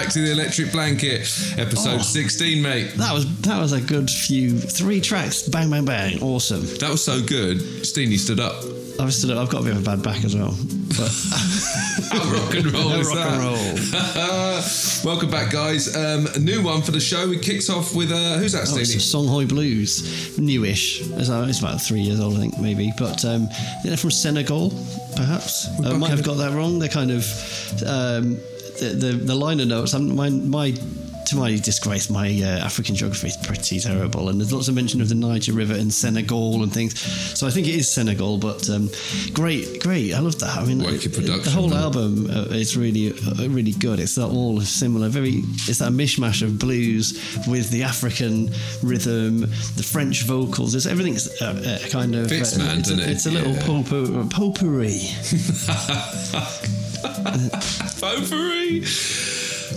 back to the Electric Blanket, episode Oh. 16, mate. that was that was a good few three tracks. Bang bang bang. Awesome. That was so good. Steeny stood up. I've stood up, I've got a bit of a bad back as well. How rock and roll is rock that? and roll. welcome back, guys. Um, a new one for the show. It kicks off with uh, who's that, Oh, Steeny? it's Songhoy Blues, newish. It's uh, it's about three years old, I think, maybe. But um, they're from Senegal, perhaps. I might have got that wrong. They're kind of um, the, the the liner notes. I'm, my my to my disgrace, my uh, African geography is pretty terrible, and there's lots of mention of the Niger River and Senegal and things. So I think it is Senegal, but um, great, great. I love that. I mean, the whole man. album uh, is really, uh, really good. It's not all similar. Very, it's that mishmash of blues with the African rhythm, the French vocals. It's everything's uh, uh, kind of Fits, uh, man, It's, a, it? it's a little Yeah. potpourri. potpourri. Potpourri.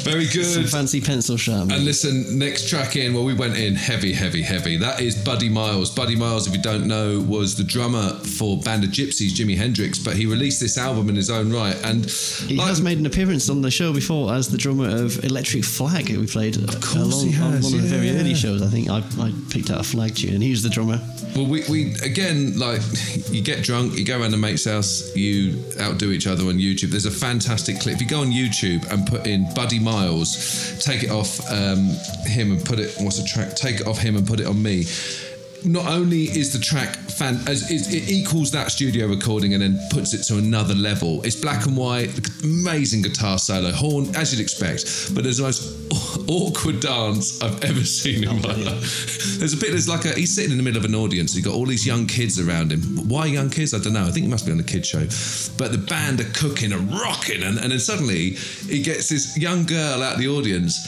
Very Some good. fancy pencil sharp. And listen, next track in, well, we went in heavy, heavy, heavy. That is Buddy Miles. Buddy Miles, if you don't know, was the drummer for Band of Gypsys, Jimi Hendrix, but he released this album in his own right. And He like- has made an appearance on the show before as the drummer of Electric Flag. who We played of course he on has, one of the very yeah. early shows. I think I, I picked out a flag tune, and he was the drummer. Well, we, we again, like, you get drunk, you go around a mate's house, you outdo each other on YouTube. There's a fantastic clip. If you go on YouTube and put in Buddy Miles, take it off um, him and put it, what's the track? Take it off him and put it on me. Not only is the track fan, as it, it equals that studio recording and then puts it to another level. It's black and white, amazing guitar solo, horn as you'd expect, but there's the most awkward dance I've ever seen in my life. There's a bit. There's like a. He's sitting in the middle of an audience. He's got all these young kids around him. Why young kids? I don't know. I think it must be on a kid show. But the band are cooking and rocking, and, and then suddenly he gets this young girl out of the audience.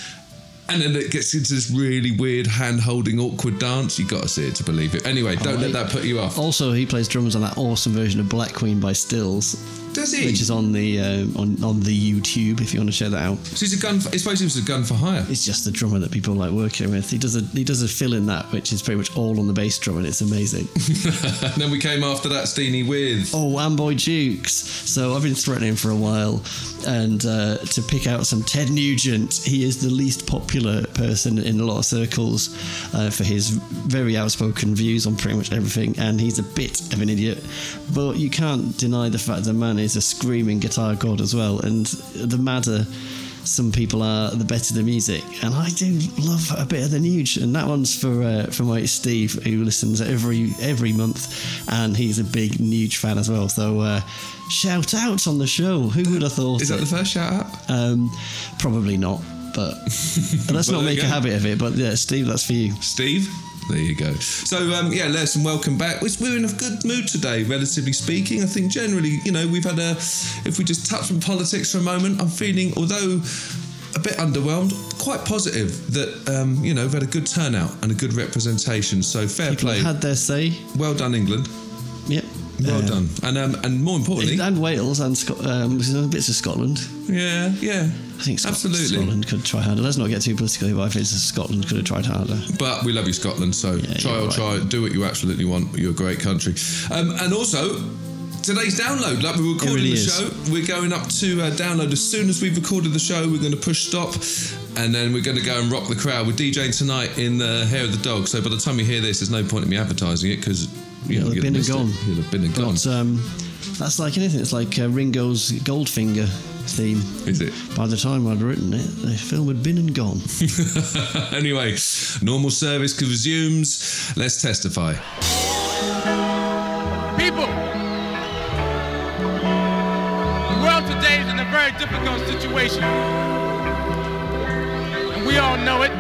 And then it gets into this really weird hand-holding, awkward dance. You've got to see it to believe it. Anyway, don't oh, let that put you off. Also, he plays drums on that awesome version of Black Queen by Stills, Does he? which is on the uh, on on the YouTube if you want to check that out. so he's a gun. For, I suppose he was a gun for hire. It's just the drummer that people like working with. He does a he does a fill in that, which is pretty much all on the bass drum, and it's amazing. and then we came after that, Steeny, with oh, Amboy Dukes. So I've been threatening for a while, and uh, to pick out some Ted Nugent. He is the least popular person in a lot of circles uh, for his very outspoken views on pretty much everything, and he's a bit of an idiot. But you can't deny the fact that the man is a screaming guitar god as well, and the madder some people are, the better the music. And I do love a bit of the Nuge, and that one's for uh, for my Steve, who listens every every month, and he's a big Nuge fan as well. So uh, shout out on the show. Who would have thought? is that it? the first shout out? Um, probably not, but let's Well, not make a habit of it. But yeah, Steve, that's for you. Steve. There you go. So um, yeah, Les, and welcome back. We're we're in a good mood today, relatively speaking. I think generally, you know, we've had a. If we just touch on politics for a moment, I'm feeling, although a bit underwhelmed, quite positive that um, you know we've had a good turnout and a good representation. So fair People play. had their say. well done, England. Well Uh, done. And um, and more importantly, And Wales and Scot- um, bits of Scotland. yeah, yeah, I think Scot- absolutely. Scotland could try harder. Let's not get too political, but I think Scotland could have tried harder. But we love you, Scotland. So try or right. try, do what you absolutely want. You're a great country. Um, and also, today's download, like we recorded really the is. show, we're going up to uh, download as soon as we've recorded the show. We're going to push stop, and then we're going to go and rock the crowd. We're DJing tonight in the Hair of the Dog. So by the time you hear this, there's no point in me advertising it because you know, It'll have you'd been and missed it. gone. You'll have been and gone. But um, that's like anything. It's like uh, Ringo's Goldfinger theme. Is it? By the time I'd written it, the film had been and gone. anyway, normal service resumes. Let's testify. People, the world today is in a very difficult situation. And we all know it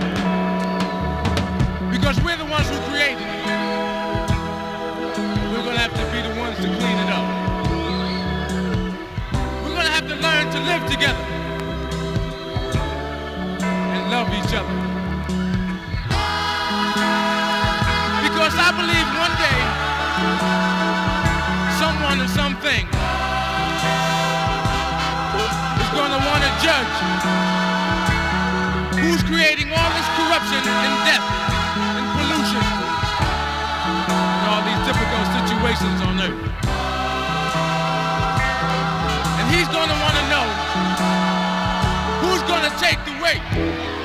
live together and love each other. Because I believe one day someone or something is going to want to judge who's creating all this corruption and death and pollution and all these difficult situations on earth. Take the weight.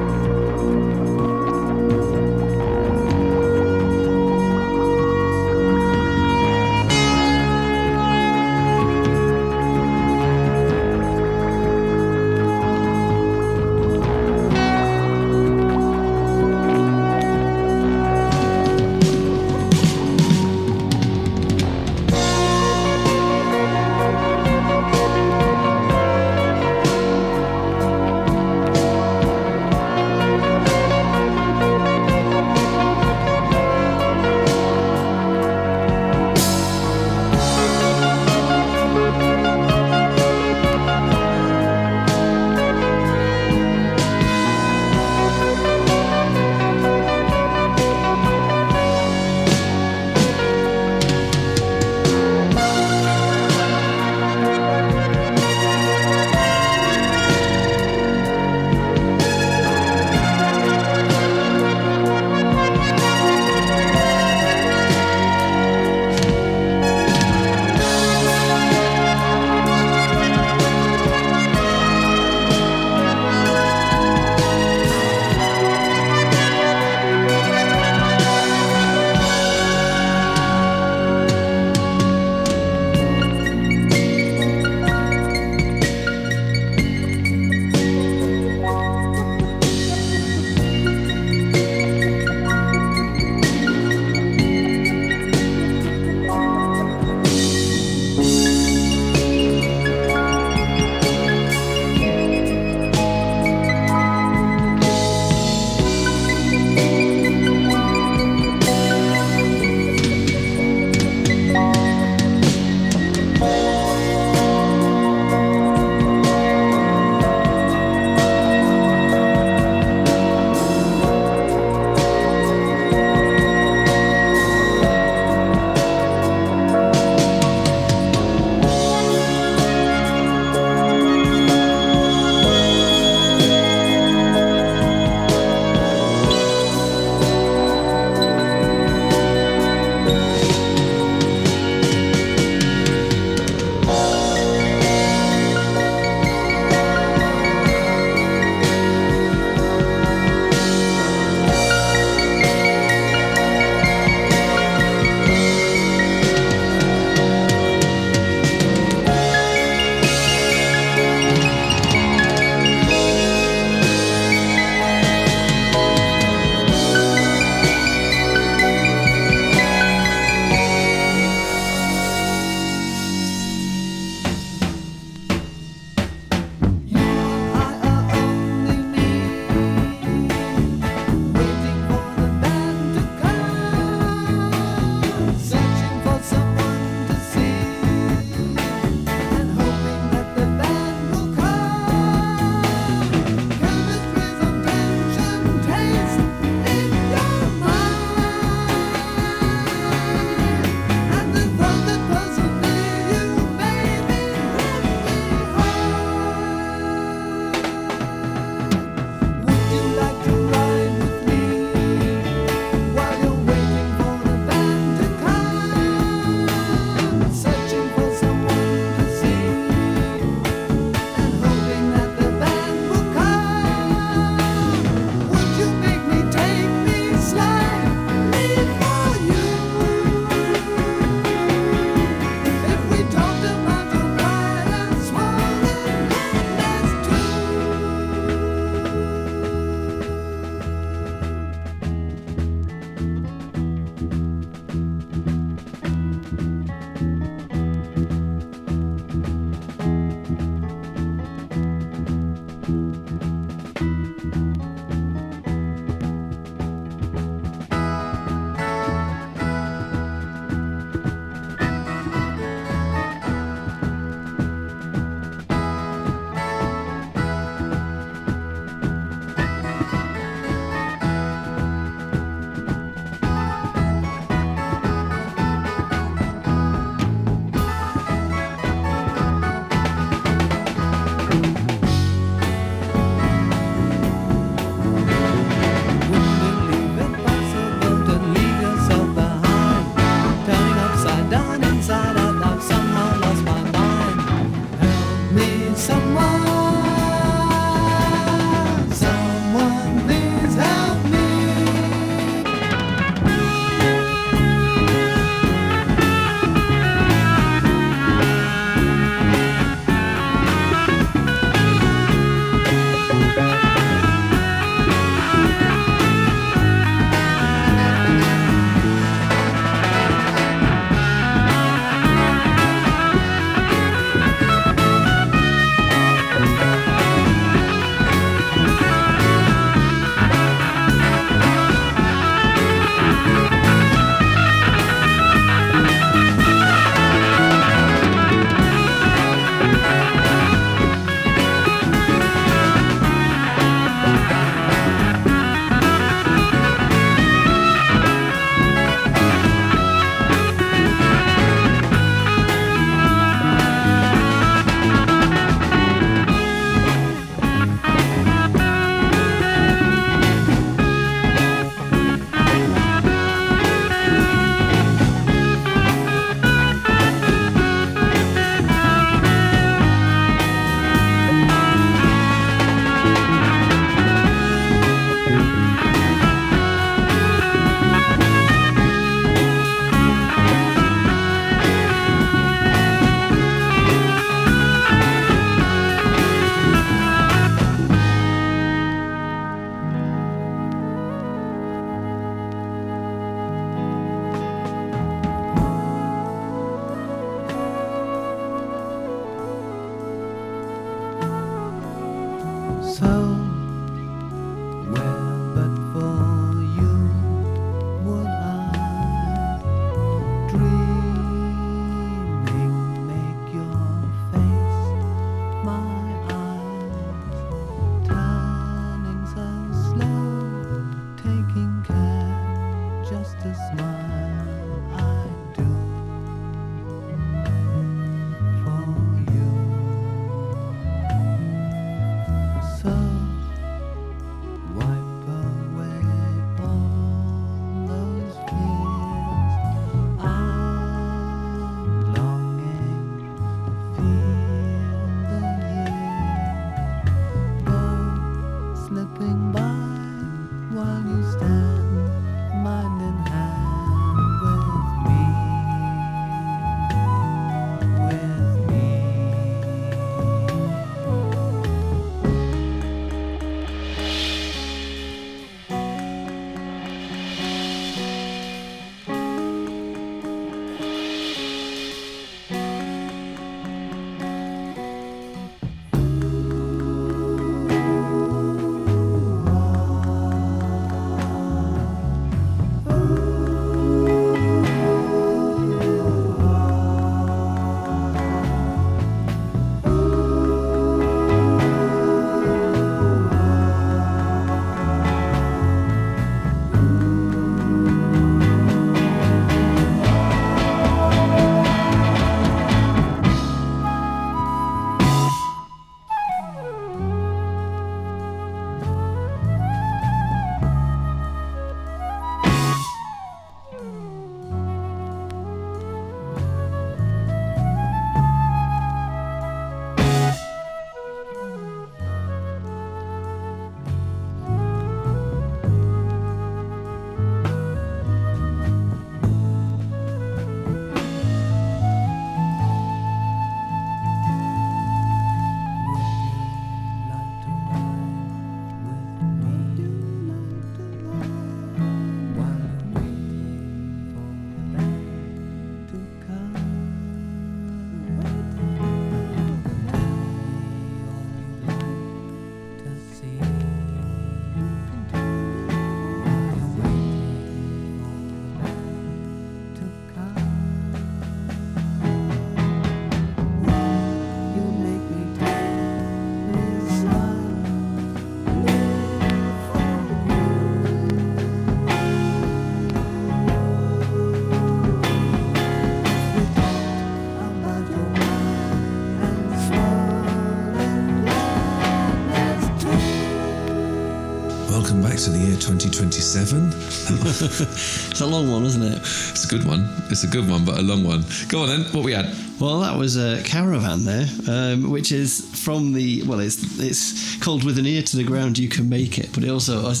Back to the year 2027. It's a long one, isn't it? It's a good one. It's a good one, but a long one. Go on then. What we had? Well, that was a caravan there, um, which is from the well, it's it's called "With an Ear to the Ground, You Can Make It." But it also, as,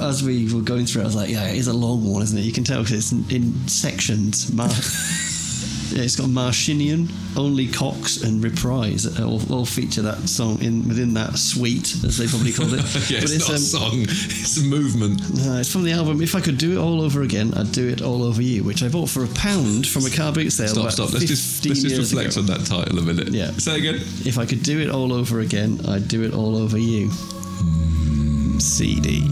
as we were going through, it, I was like, yeah, it is a long one, isn't it? You can tell because it's in, in sections. Mar- yeah, it's got Martinian, Only Cox, and Reprise all, all feature that song in within that suite, as they probably called it. yeah, but it's, not a um, song. It's a movement. no, it's from the album. If I could do it all over again, I'd do it all over you, which I bought for a pound from a car boot sale. Stop, stop. Let's just 15 let's just years reflect ago. on that title a minute. Yeah. Say again. If I could do it all over again, I'd do it all over you. CD.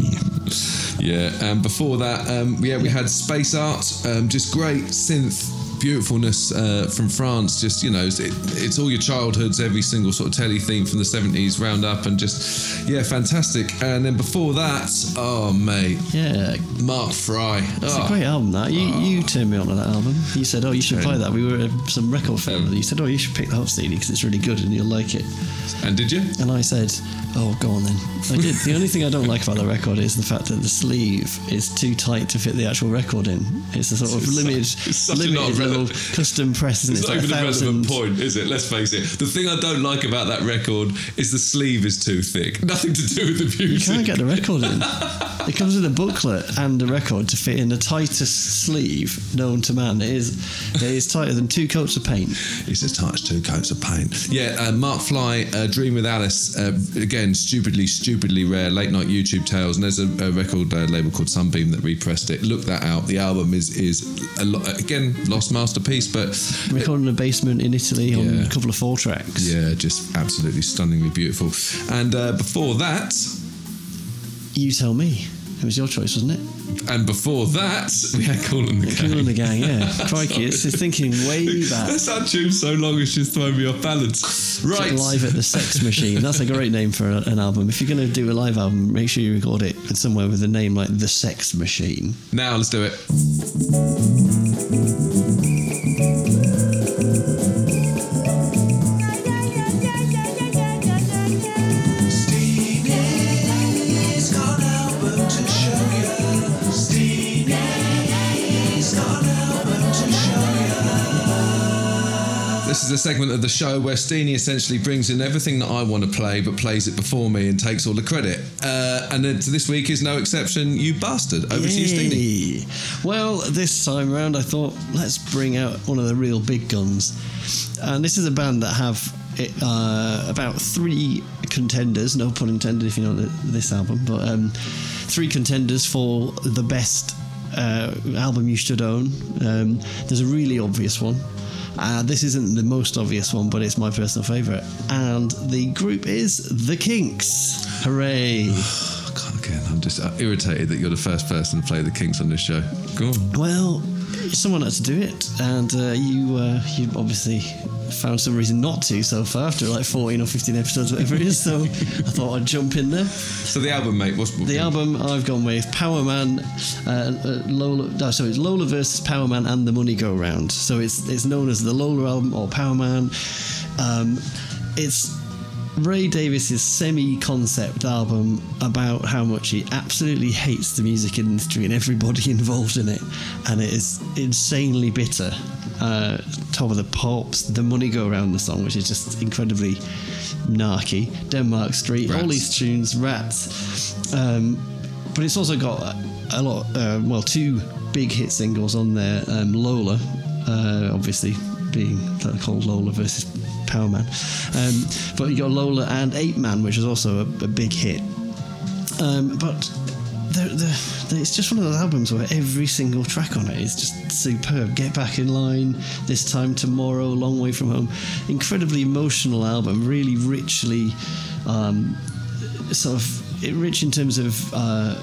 Yeah, and before that, um, yeah, we had Space Art, um, just great synth beautifulness uh, from France. Just you know, it's, it, it's all your childhoods, every single sort of telly theme from the seventies round up, and just yeah, fantastic. And then before that, oh mate, Yeah, Mark Fry. it's Oh, a great album. That you you turned me on to that album. You said, "Oh, you should buy that." We were at some record fair. and You said, "Oh, you should pick that up, CD, because it's really good and you'll like it." And did you? And I said, "Oh, go on then." I did. the only thing I don't like about the record is the fact that the sleeve is too tight to fit the actual record in. It's a sort of It's limited, such limited little custom press, isn't it? It's It's not like even a relevant point, is it? Let's face it. The thing I don't like about that record is the sleeve is too thick. Nothing to do with the You can't get the record in. It comes with a booklet and a record to fit in the tightest sleeve known to man. It is, it is tighter than two coats of paint. It's as tight as two coats of paint. Yeah, uh, Mark Fry, uh, Dream with Alice. Uh, again, stupidly, stupidly rare late night YouTube tales. And there's a, a record uh, label called Sunbeam that repressed it. Look that out. The album is is a lot, again lost masterpiece, but Recorded in a basement in Italy on a couple of four tracks. yeah, just absolutely stunningly beautiful. And uh, before that, You tell me. It was your choice, wasn't it? and before that, we had Kool and the Gang. Kool and the Gang, yeah. Crikey, it's, it's thinking way back. That's that tune so long it's just throwing me off balance. Right. Live at the Sex Machine. That's a great name for an album. If you're going to do a live album, make sure you record it somewhere with a name like The Sex Machine. Now let's do it. Is a segment of the show where Steeny essentially brings in everything that I want to play, but plays it before me and takes all the credit. Uh, and then this week is no exception. You bastard. Over to you, Steeny. Well, this time round, I thought let's bring out one of the real big guns, and this is a band that have uh, about three contenders. No pun intended, if you know this album, but um, three contenders for the best uh, album you should own. Um, there's a really obvious one. Uh, this isn't the most obvious one, but it's my personal favourite. And the group is The Kinks. Hooray! God, again, I'm just uh, irritated that you're the first person to play the Kinks on this show. Go on. Well, someone had to do it, and uh, you uh, you obviously found some reason not to so far after like 14 or 15 episodes, whatever it is. So I thought I'd jump in there. So the album, mate. What's The album I've gone with Power Man, uh, uh, Lola. No, so it's Lola versus Power Man and the Money Go Round. So it's it's known as the Lola album or Power Man. Um, it's Ray Davies's semi-concept album about how much he absolutely hates the music industry and everybody involved in it, and it is insanely bitter. Uh, top of the pops, the money go around the song, which is just incredibly narky. Denmark Street, all these tunes, rats. Um, but it's also got a, a lot, uh, well, two big hit singles on there. Um, Lola, uh, obviously being called Lola versus Power Man. Um, but you got Lola and Ape Man, which is also a, a big hit. Um, but it's just one of those albums where every single track on it is just superb. Get Back in Line, This Time Tomorrow, Long Way From Home. Incredibly emotional album, really richly um, sort of rich in terms of. Uh,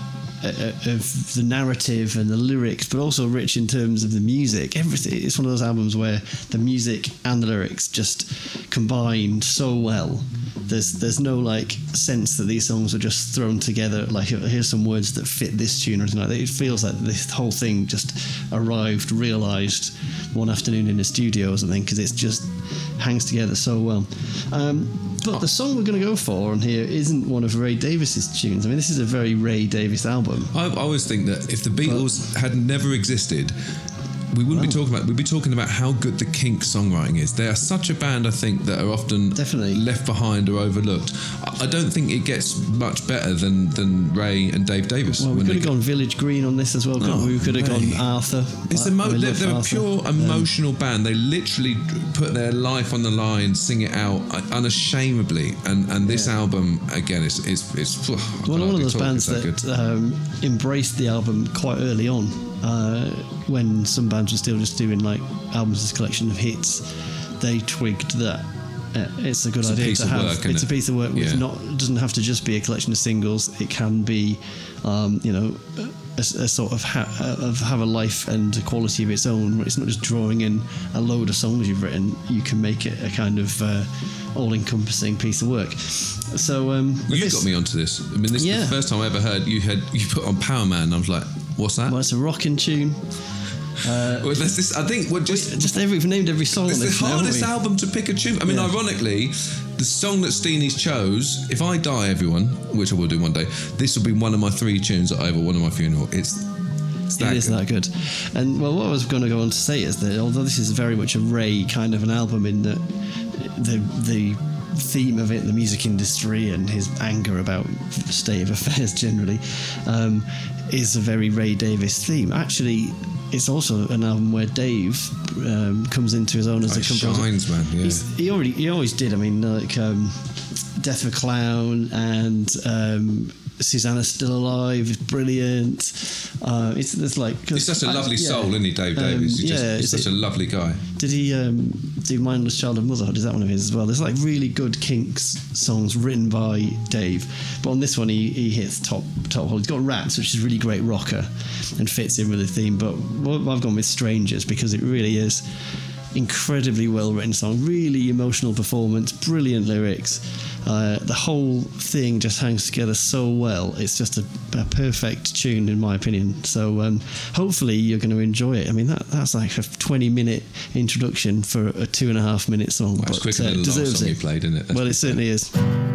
of the narrative and the lyrics, but also rich in terms of the music. Everything. It's one of those albums where the music and the lyrics just combine so well. There's there's no like sense that these songs are just thrown together. Like here's some words that fit this tune or anything like that. It feels like this whole thing just arrived, realised one afternoon in a studio or something because it's just hangs together so well. Um, but the song we're going to go for on here isn't one of Ray Davies's tunes. I mean, this is a very Ray Davies album. I, I always think that if the Beatles had never existed, we wouldn't be talking about. We'd be talking about how good the Kinks songwriting is. They are such a band, I think, that are often Definitely. left behind or overlooked. I, I don't think it gets much better than than Ray and Dave Davies. Well, we could have gone Village Green on this as well. Oh, we? we could have gone. Arthur. It's emo- they're, they're a pure emotional band. They literally put their life on the line, sing it out uh, unashamedly. And and this Yeah. album again, is it's it's. Well, one of those bands it's that um, embraced the album quite early on, uh, when some bands were still just doing like albums as a collection of hits. They twigged that uh, it's a good It's a idea piece to of have. work, it's a piece of work with Yeah. not it doesn't have to just be a collection of singles. It can be, um, you know. A, a sort of ha- of have a life and a quality of its own. It's not just drawing in a load of songs you've written. You can make it a kind of uh, all-encompassing piece of work. So um, you this- got me onto this. I mean, this is the first time I ever heard you had you put on Power Man. I was like, what's that? Well, it's a rocking tune. Uh, well, that's this, I think we're just Just every we've named every song on It's this. the now, hardest album to pick a tune. I mean, Yeah. ironically, the song that Steeny's chose, If I Die, Everyone, which I will do one day, this will be one of my three tunes at over one of my funeral. It's, it's that It is good. that good. And well, what I was going to go on to say is that although this is very much a Ray kind of an album in that the the theme of it, the music industry, and his anger about the state of affairs generally, um, is a very Ray Davies theme. Actually, it's also an album where Dave um, comes into his own as Oh, a it composer. shines, man, yeah. He's- he already he always did. I mean, like um, Death of a Clown and um, Susannah's Still Alive brilliant. Uh, it's, it's like He's such a I- lovely yeah. soul, isn't he, Dave Um, Davies? He's, just, yeah, he's such it- a lovely guy. Did he um, do Mindless Child of Motherhood? Is that one of his as well? There's like really good Kinks songs written by Dave, but on this one he, he hits top top hole. He's got Rats, which is a really great rocker and fits in with the theme. But I've gone with Strangers because it really is incredibly well written song, really emotional performance, brilliant lyrics. Uh, the whole thing just hangs together so well. It's just a, a perfect tune, in my opinion. So um, hopefully you're going to enjoy it. I mean, that, that's like a 20 minute introduction for a two and a half minute song. Well, but, quicker uh, than the last deserves song it. you played, isn't it? That's well, it certainly is.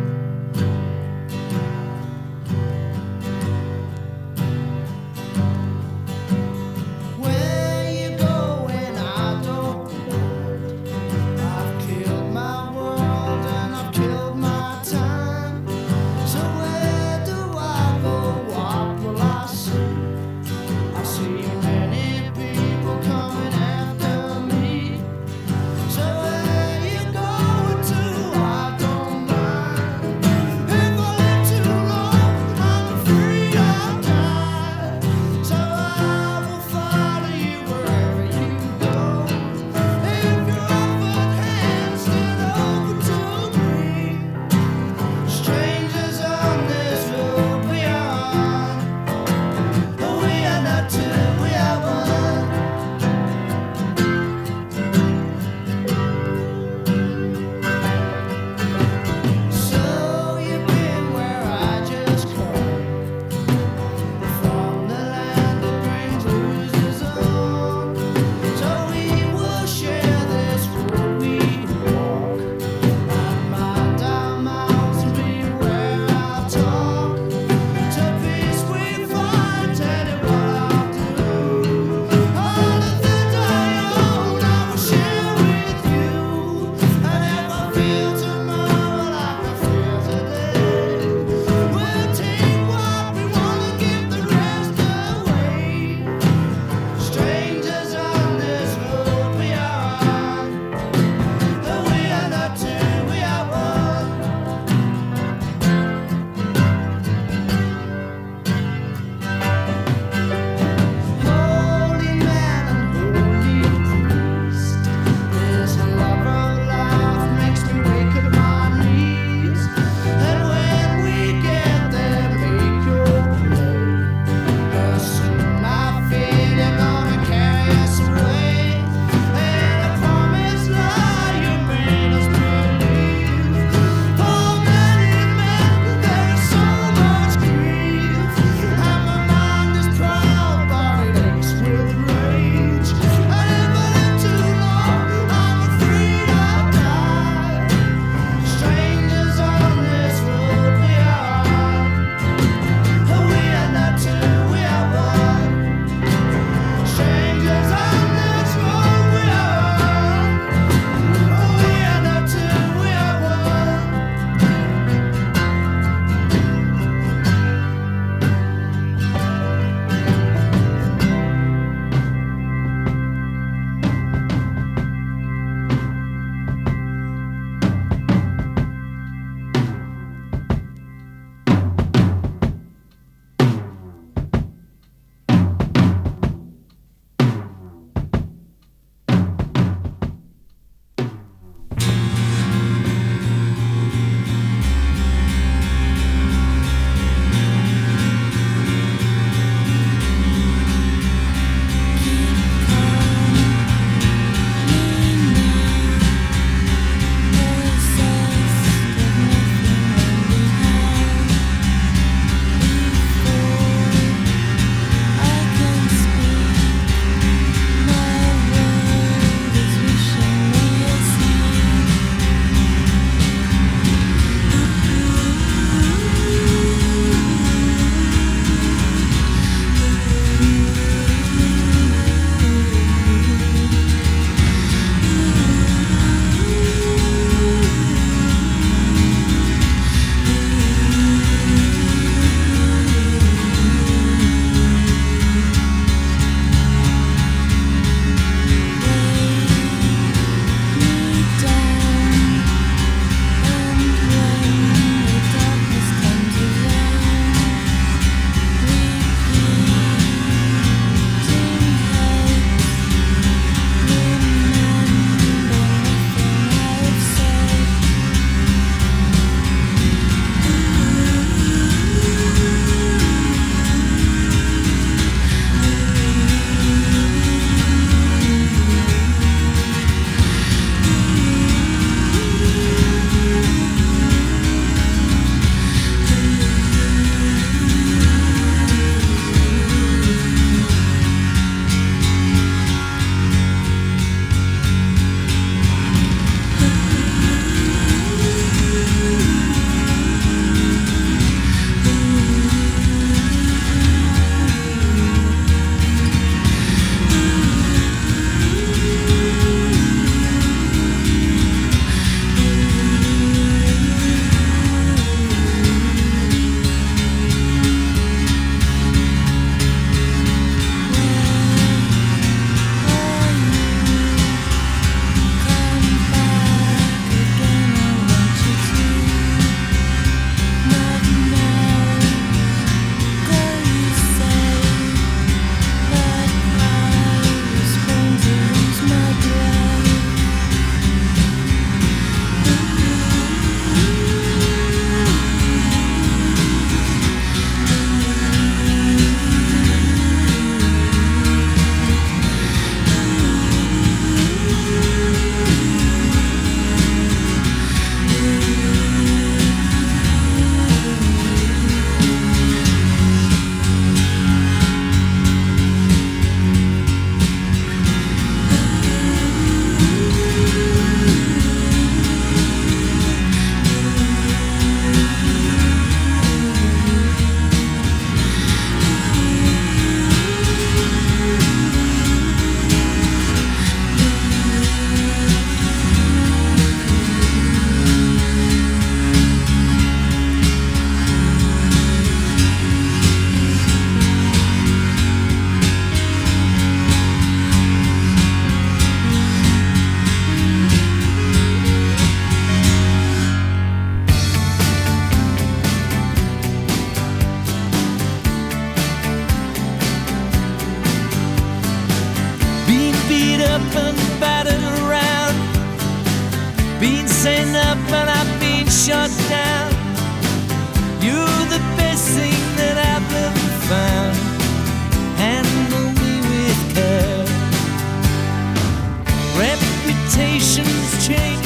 Reputation's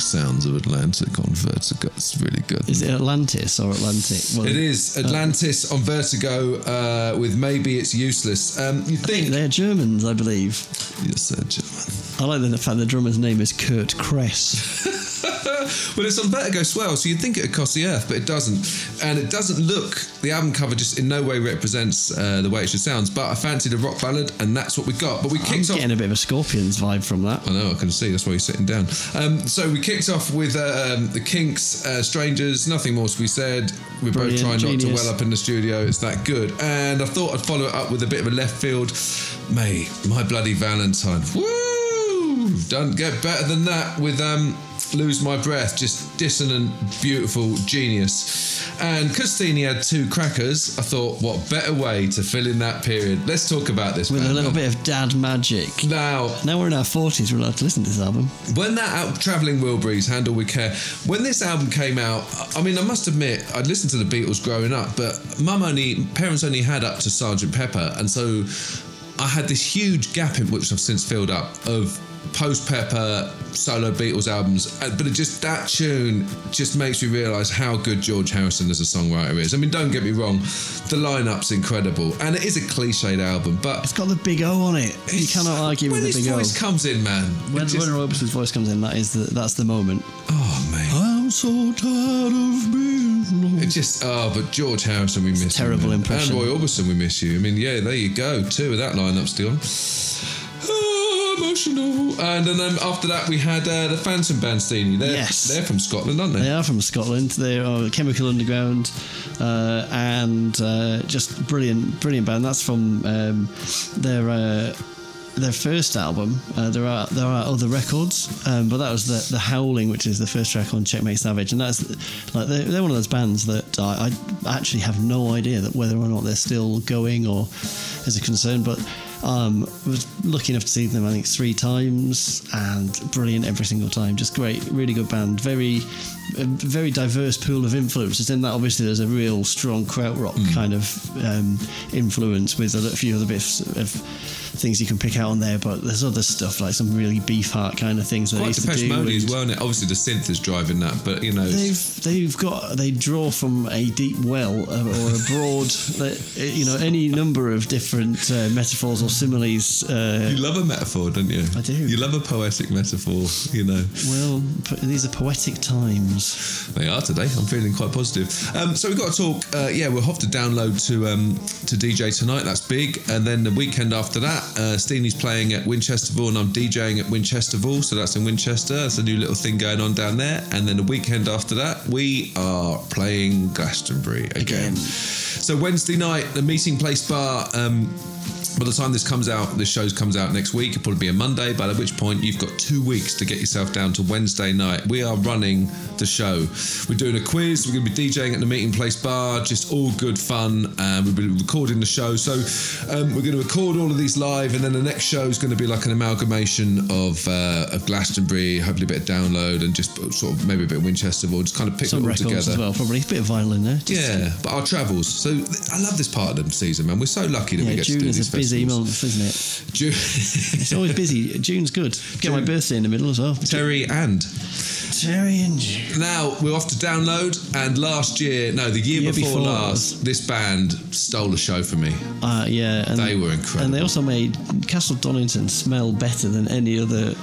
sounds of Atlantic on Vertigo. It's really good. Is it Atlantis or Atlantic? Well, It is Atlantis on Vertigo uh, with maybe it's useless. Um, you think think? they're Germans, I believe. Yes, they're German. I like the fact the drummer's name is Kurt Kress. well, it's on Vertigo swirl, so you'd think it'd cost the earth, but it doesn't. And it doesn't look, the album cover just in no way represents uh, the way it should sound. But I fancied a rock ballad, and that's what we got. But we I'm kicked off. getting a bit of a Scorpions vibe from that. I know, I can see. That's why you're sitting down. Um, so we kicked off with um, the Kinks, uh, Strangers. Nothing more to be said. We're Brilliant, both trying not to genius. well up in the studio. It's that good. And I thought I'd follow it up with a bit of a left field. May My Bloody Valentine. Woo! Don't get better than that with um, Lose My Breath. Just dissonant, beautiful, genius. And Steeny had two crackers, I thought, what better way to fill in that period? Let's talk about this. With a little bit of dad magic. Now, Now we're in our 40s, we're allowed to listen to this album. when that out traveling Wilburys handle with care when this album came out i mean i must admit i'd listened to the beatles growing up but mum only parents only had up to sergeant pepper and so i had this huge gap in which i've since filled up of post pepper solo beatles albums Uh, but it just that tune just makes me realize how good george harrison as a songwriter is i mean don't get me wrong the lineup's incredible and it is a cliched album but It's got the big O on it. You cannot argue when with the his big O. voice comes in man When, just- when Orbison's voice comes in, that is the, that's the moment. oh man I'm so tired of being. It just oh, but George Harrison, we miss you, terrible impression. And Roy Orbison, we miss you. I mean, yeah, there you go. Two of that lineup still. Emotional. And then um, after that, we had uh, the Phantom Band. They're, Yes. they're from Scotland, aren't they? They are from Scotland. They are Chemical Underground, uh, and uh, just brilliant, brilliant band. That's from um, their uh, their first album. Uh, there are there are other records, um, but that was the the Howling, which is the first track on Checkmate Savage, and that's like they're, they're one of those bands that I, I actually have no idea that whether or not they're still going or is a concern, but. Um, was lucky enough to see them, I think, three times, and brilliant every single time. Just great, really good band. Very, a very diverse pool of influences. In that, obviously, there's a real strong krautrock kind of um, influence with a few other bits of things you can pick out on there. But there's other stuff like some really Beefheart kind of things that they Quite used to do. Mode as well. Obviously, the synth is driving that, but you know, They've they've got they draw from a deep well uh, or a broad you know any number of different uh, metaphors or similes. Uh, you love a metaphor, don't you? I do. You love a poetic metaphor, you know. well, these are poetic times. They are today. I'm feeling quite positive. Um, so we've got to talk. Uh, yeah, we'll have to download to um, to DJ tonight. That's big. And then the weekend after that, uh, Steeny's playing at Winchesterville, and I'm DJing at Winchesterville. So that's in Winchester. That's a new little thing going on down there. And then the weekend after that, we are playing Glastonbury again. Again. So Wednesday night, the Meeting Place Bar. Um, by the time this comes out, this show comes out next week. It'll probably be a Monday, by which point you've got two weeks to get yourself down to Wednesday night. We are running the show. We're doing a quiz. We're going to be DJing at the Meeting Place Bar. Just all good fun. And we've been recording the show. So um, we're going to record all of these live, and then the next show is going to be like an amalgamation of, uh, of Glastonbury, hopefully a bit of download, and just sort of maybe a bit of Winchesterville. Just kind of pick Some it all together. as well, probably a bit of vinyl in there. Yeah, but our travels. So I love this part of the season, man. We're so lucky that we get June to do is these a busy month, isn't it? June. It's always busy. June's good. Get my birthday in the middle as well. Terry and Terry and June. now we're off to download. And last year, no, the year, Year before, before. last, this band stole a show for me. Uh, yeah, and They were incredible. And they also made Castle Donington smell better than any other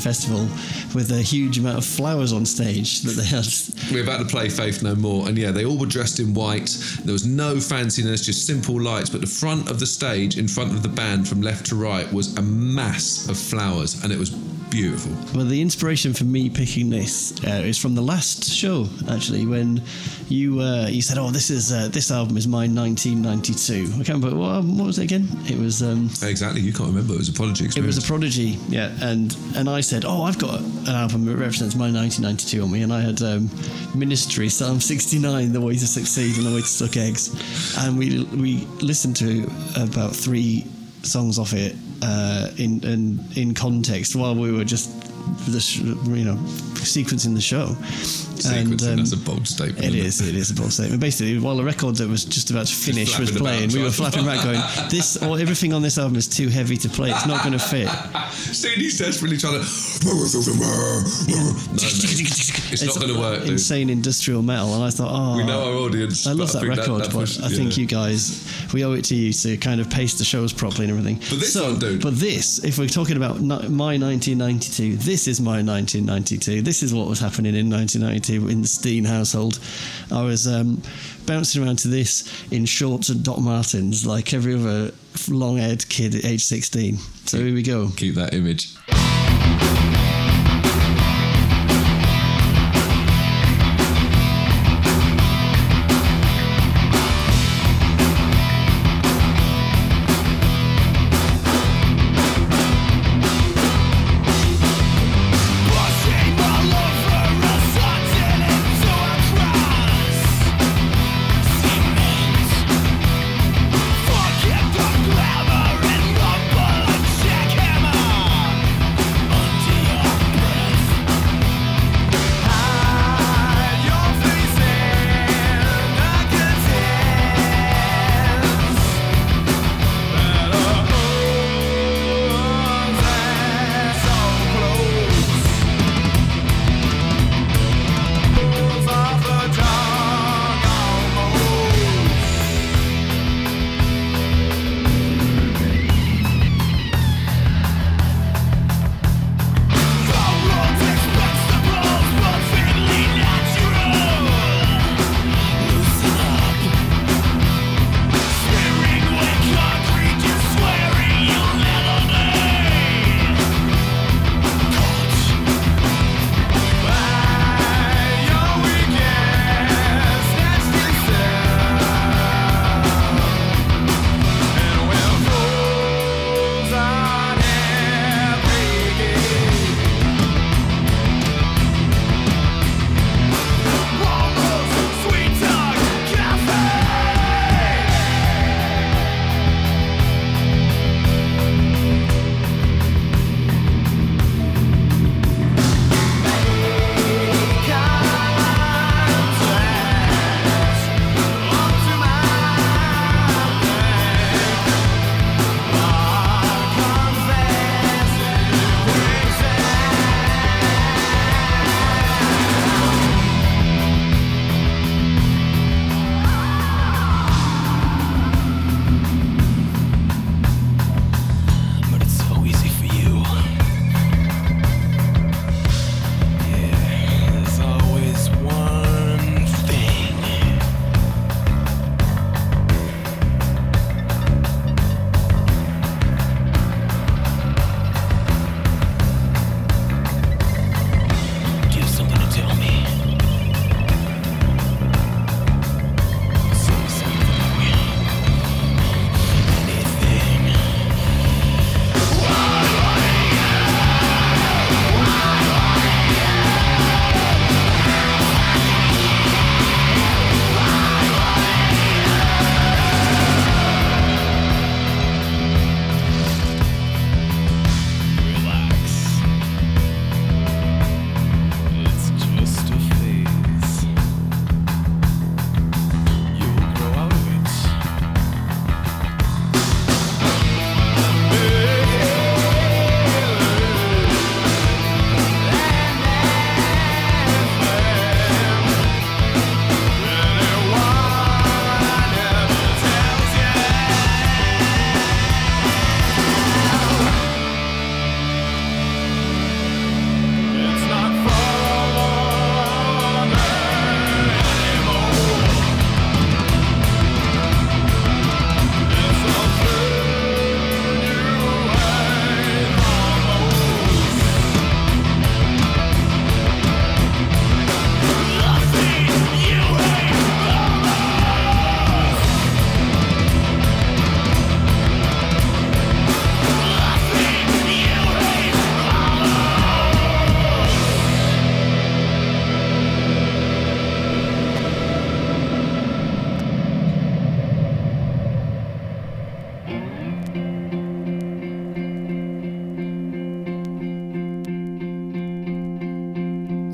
festival, with a huge amount of flowers on stage that they had. We're about to play Faith No More, and yeah, they all were dressed in white. There was no fanciness, just simple lights. But the front of the stage, in front of the band, from left to right, was a mass of flowers, and it was beautiful. Well, the inspiration for me picking this uh, is from the last show, actually, when you uh, you said, "Oh, this is uh, this album is my 1992." I can't remember what, what was it again. It was. Um, Exactly, you can't remember. It was a prodigy It was a prodigy, yeah, and and I said, oh, I've got an album that represents my 1992 on me, and I had um, Ministry, Psalm 69, The Way to Succeed and The Way to Suck Eggs, and we we listened to about three songs off it uh, in, in in context while we were just the sh- you know sequencing the show. Sequencing, um, that's a bold statement. it is. It is a bold statement. Basically, while the record that was just about to finish was playing, we were flapping around, going, "This, or everything on this album is too heavy to play. It's not going to fit." Steeny's desperately trying to. No, mate, it's not going to work, dude. Insane industrial metal, and I thought, oh, We know our audience. I love that think record, that but push- I think you guys, we owe it to you to kind of pace the shows properly and everything. But this so, one, dude. But this, if we're talking about my 1992, this is my 1992. This is what was happening in 1992 in the Steen household. I was um, bouncing around to this in shorts and Doc Martens like every other long-haired kid at age 16. So here we go. Keep that image.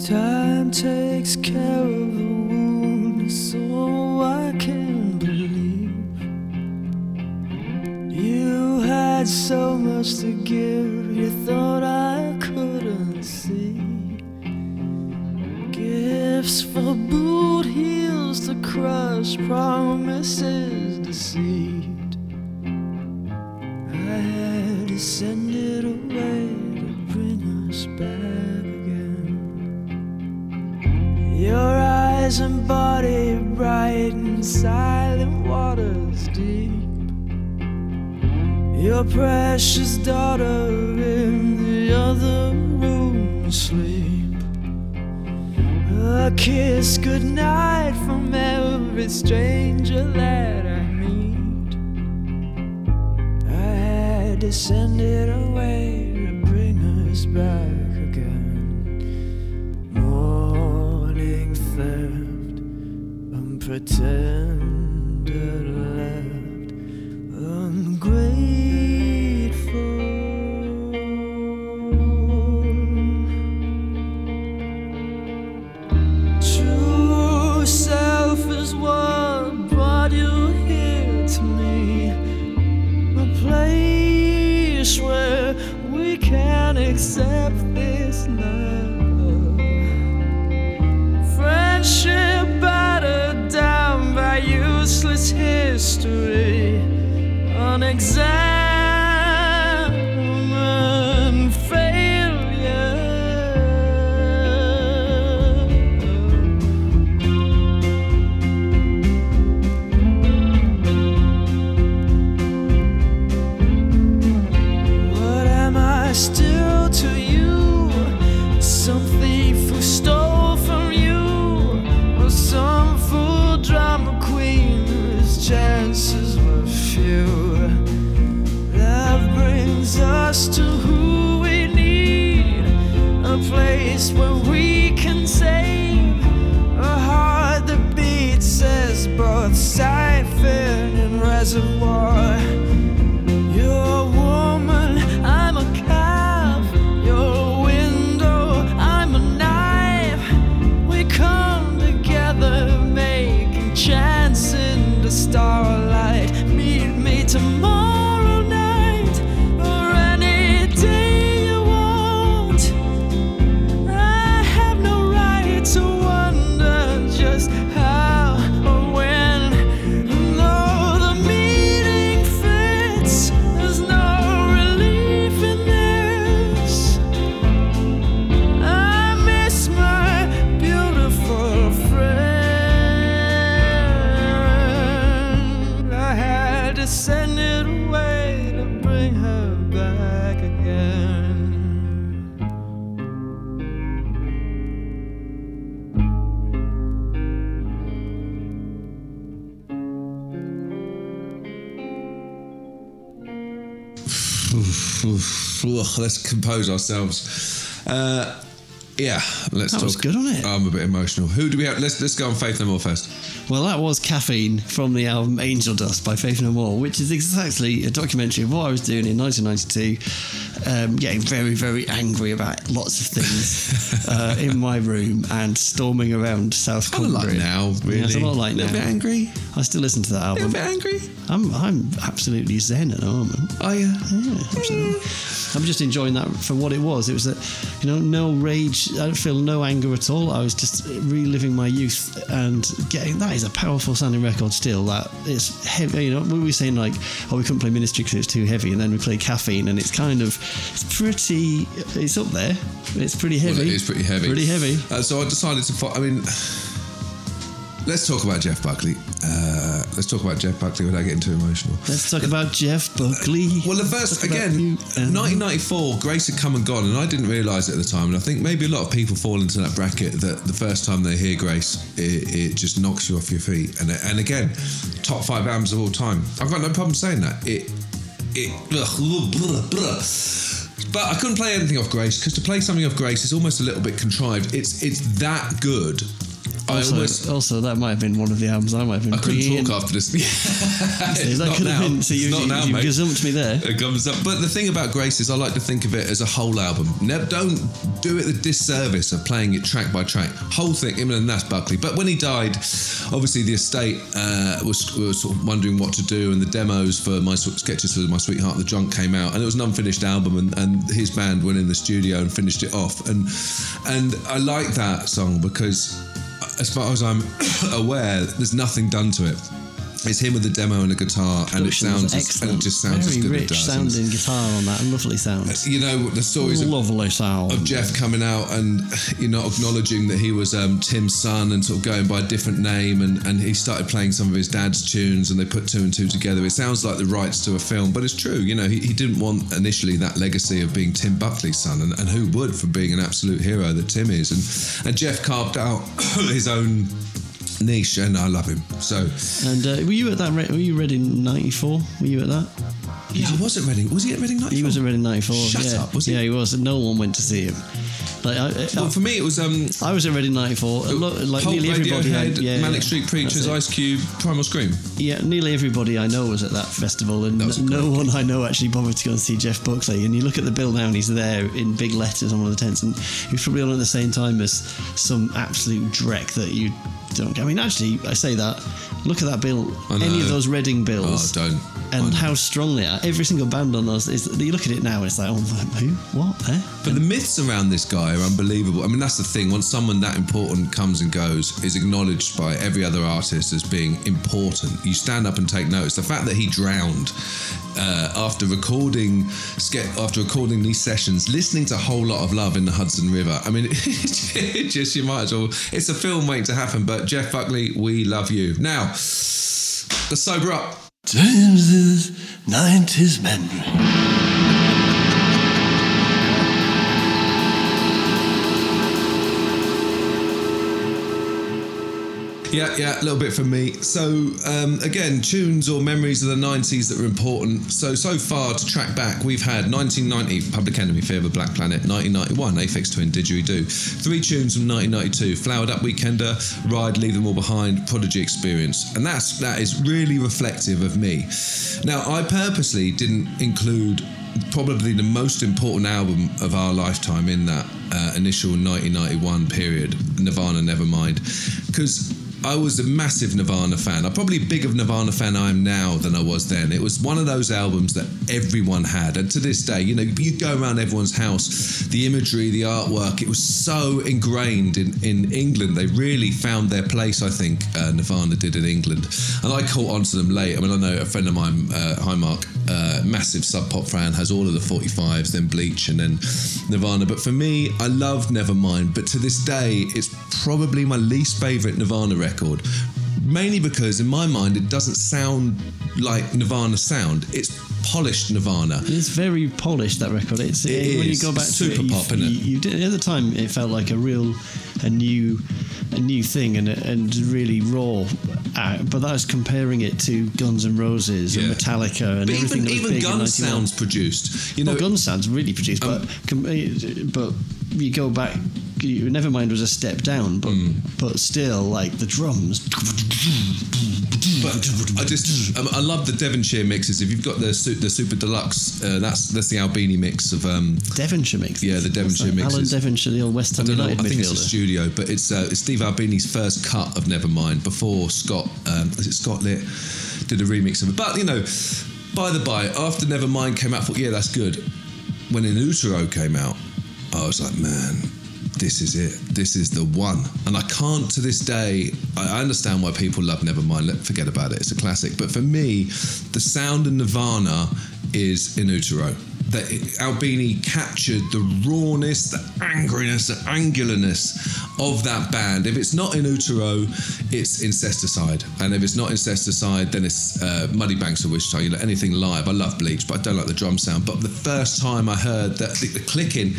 Time takes care of the wound, so I can believe you had so much to give. You thought I couldn't see gifts for boot heels to crush promises to send precious daughter in the other room asleep. A kiss goodnight from every stranger that I meet. I had to send it away to bring us back again. Morning theft, unpretended let's compose ourselves. Uh, yeah, let's That talk. was good, wasn't it? I'm a bit emotional. Who do we have? Let's let's go on Faith No More first. Well, that was Caffeine from the album Angel Dust by Faith No More, which is exactly a documentary of what I was doing in 1992, um, getting very, very angry about lots of things uh, in my room and storming around South Kind of like now, really. Yeah, it's a lot like a now. bit angry. I still listen to that album. A little bit angry. I'm, I'm absolutely zen at the moment. Oh yeah. Yeah, absolutely. I'm just enjoying that for what it was. It was a, you know, no rage. I don't feel no anger at all. I was just reliving my youth and getting. That is a powerful sounding record. Still, that it's heavy. You know, we were saying like, oh, we couldn't play Ministry because it was too heavy, and then we played Caffeine, and it's kind of, it's pretty. It's up there. It's pretty heavy. Well, it is pretty heavy. Pretty heavy. Uh, so I decided to. I mean, let's talk about Jeff Buckley. Uh, let's talk about Jeff Buckley without getting too emotional. Let's talk about Jeff Buckley. Well, the first again, you and- 1994, Grace had come and gone, and I didn't realise it at the time. And I think maybe a lot of people fall into that bracket that the first time they hear Grace, it, it just knocks you off your feet. And and again, top five albums of all time. I've got no problem saying that. It it. But I couldn't play anything off Grace because to play something off Grace is almost a little bit contrived. It's it's that good. I Also, almost also, that might have been one of the albums I might have been I couldn't talk in. after this. that could have now. been. So you, It's not you, now, you mate. gazumped me there. It comes up. But the thing about Grace is I like to think of it as a whole album. Ne- don't do it the disservice of playing it track by track. Whole thing, him and that's Buckley. But when he died, obviously the estate uh, was, was sort of wondering what to do, and the demos for my sketches for My Sweetheart the Drunk came out, and it was an unfinished album, and, and his band went in the studio and finished it off. And and I like that song because, as far as I'm aware, there's nothing done to it. It's him with the demo and a guitar, and it sounds as, and it just sounds Very as good as it rich does. Sounding guitar on that. Lovely sound. You know the stories of Lovely sound. of Jeff coming out and you know acknowledging that he was um, Tim's son and sort of going by a different name and, and he started playing some of his dad's tunes and they put two and two together. It sounds like the rights to a film, but it's true. You know, he, he didn't want initially that legacy of being Tim Buckley's son, and, and who would for being an absolute hero that Tim is. And and Jeff carved out his own niche, and I love him. So And uh, were you at that? Re- were you at Reading '94? Were you at that? yeah, I was at Reading. Was he at Reading? 94? He was at Reading '94. Shut yeah. up, was he? Yeah, he was. And no one went to see him. Like I, I, Well, for me, it was um, I was at Reading '94. Like Pulp, nearly everybody. Radiohead, yeah, Manic. Street Preachers, Ice Cube, Primal Scream. Yeah, nearly everybody I know was at that festival, and That no one I know actually bothered to go and see Jeff Buckley. And you look at the bill now, and he's there in big letters on one of the tents, and he was probably on at the same time as some absolute dreck that you. I mean, actually, I say that. Look at that bill. Any of those Reading bills. Oh, don't. And how strong they are. Every single band on those is. You look at it now, and it's like, oh, who? What? Eh? But the myths around this guy are unbelievable. I mean, that's the thing. Once someone that important comes and goes, is acknowledged by every other artist as being important, you stand up and take notice. The fact that he drowned uh, after recording, after recording these sessions, listening to a Whole Lotta Love in the Hudson River. I mean, it just you might as well. It's a film waiting to happen. But Jeff Buckley, we love you. Now, let's sober up. James's 90s memory. Yeah, yeah, a little bit from me. So, um, again, tunes or memories of the 90s that were important. So, so far to track back, we've had 1990, Public Enemy, Fear of a Black Planet, 1991, Aphex Twin, Didgeridoo. Three tunes from 1992, Flowered Up Weekender, Ride, Leave Them All Behind, Prodigy Experience. And that's, that is really reflective of me. Now, I purposely didn't include probably the most important album of our lifetime in that uh, initial 1991 period, Nirvana Nevermind, because I was a massive Nirvana fan. I'm probably big of Nirvana fan I am now than I was then. It was one of those albums that everyone had, and to this day, you know, you go around everyone's house, the imagery, the artwork, it was so ingrained in, in England. They really found their place, I think, uh, Nirvana did in England. And I caught on to them late. I mean, I know a friend of mine, uh, hi Mark, uh, massive Sub Pop fan, has all of the 45s, then Bleach, and then Nirvana. But for me, I loved Nevermind. But to this day, it's probably my least favourite Nirvana record. Record mainly because, in my mind, it doesn't sound like Nirvana sound. It's polished Nirvana. It's very polished that record. It's It when is. you go back It's to super it, you- pop, it? you, you did, at the time it felt like a real, a new, a new thing and and really raw. Uh, but that was comparing it to Guns N' Roses and Metallica and But everything even, that was even big Guns 91. sounds produced. You know, well, Guns sounds really produced, Um, but but you go back. You, Nevermind was a step down, but Hmm. but still, like the drums. But I just um, I love the Devonshire mixes. If you've got the the super deluxe, uh, that's that's the Albini mix of um, Devonshire mix. Yeah, the Devonshire mix. Alan. Devonshire, the old West I Ham don't know. I United think it's a studio, but it's uh, it's Steve Albini's first cut of Nevermind before Scott. Um, is it Scott Litt did a remix of it? But you know, by the by, after Nevermind came out, I thought yeah, that's good. When In Utero came out, I was like, man, this is it. This is the one. And I can't to this day. I understand why people love Nevermind. Let forget about it. It's a classic. But for me, the sound of Nirvana is In Utero. That Albini captured the rawness, the angriness, the angularness of that band. If it's not In Utero, it's Incesticide. And if it's not Incesticide, then it's uh, Muddy Banks of Wishkah. You know, anything live. I love Bleach, but I don't like the drum sound. But the first time I heard that the, the clicking,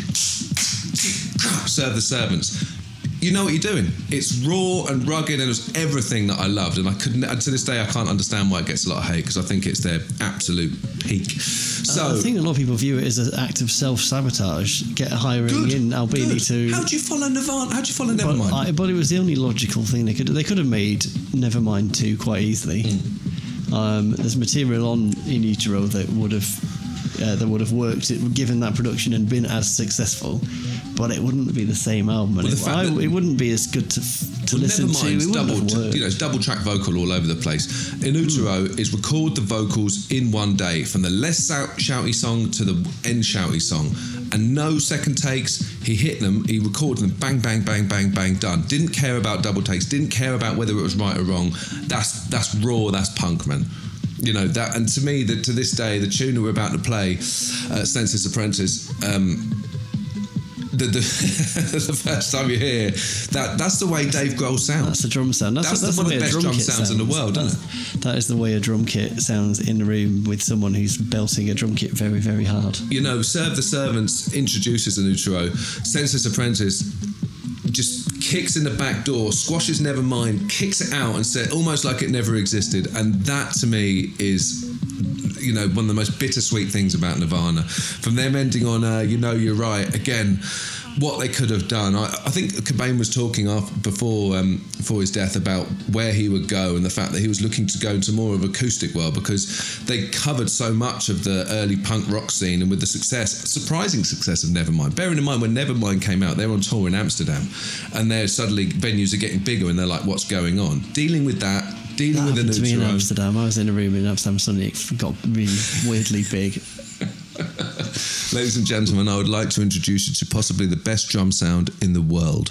serve the servants. You know what you're doing. It's raw and rugged, and it was everything that I loved. And I couldn't. And to this day, I can't understand why it gets a lot of hate because I think it's their absolute peak. So I think a lot of people view it as an act of self sabotage. Get hiring good. in Albini good. to. How do you follow Nirvana? How do you follow but, Nevermind? I, but it was the only logical thing they could. They could have made Nevermind two quite easily. Hmm. Um, there's material on In Utero that would have uh, that would have worked it, given that production and been as successful. But it wouldn't be the same album. And Well, the it, I, it wouldn't be as good to to Well, listen never mind, to. it's It double, you know, it's double track vocal all over the place. In Utero is record the vocals in one day, from the less shouty song to the end shouty song, and no second takes. He hit them, he recorded them, bang, bang, bang, bang, bang, done. Didn't care about double takes, didn't care about whether it was right or wrong. That's that's raw, that's punk, man. You know that, and to me, that to this day, the tune we're about to play, uh, Scentless Apprentice. Um, the, the, the first time you hear that, that's the way Dave Grohl sounds. That's the drum sound. That's, That's that's, the- one of the a best drum drum kit sounds in the world, That's- isn't it? That is the way a drum kit sounds in a room with someone who's belting a drum kit very, very hard. you know, Serve the Servants introduces In Utero. Scentless Apprentice just kicks in the back door, squashes Nevermind, kicks it out, and said almost like it never existed. And that to me is. You know, one of the most bittersweet things about Nirvana. From them ending on uh, "You Know You're Right" again, what they could have done. I, I think Cobain was talking before um, before his death about where he would go and the fact that he was looking to go into more of acoustic world because they covered so much of the early punk rock scene and with the success, surprising success of Nevermind. Bearing in mind when Nevermind came out, they were on tour in Amsterdam, and they're suddenly venues are getting bigger and they're like, what's going on? Dealing with that, dealing That with an happened to me in. Amsterdam. I was in a room in Amsterdam suddenly it got really weirdly big. Ladies and gentlemen, I would like to introduce you to possibly the best drum sound in the world.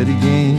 With petty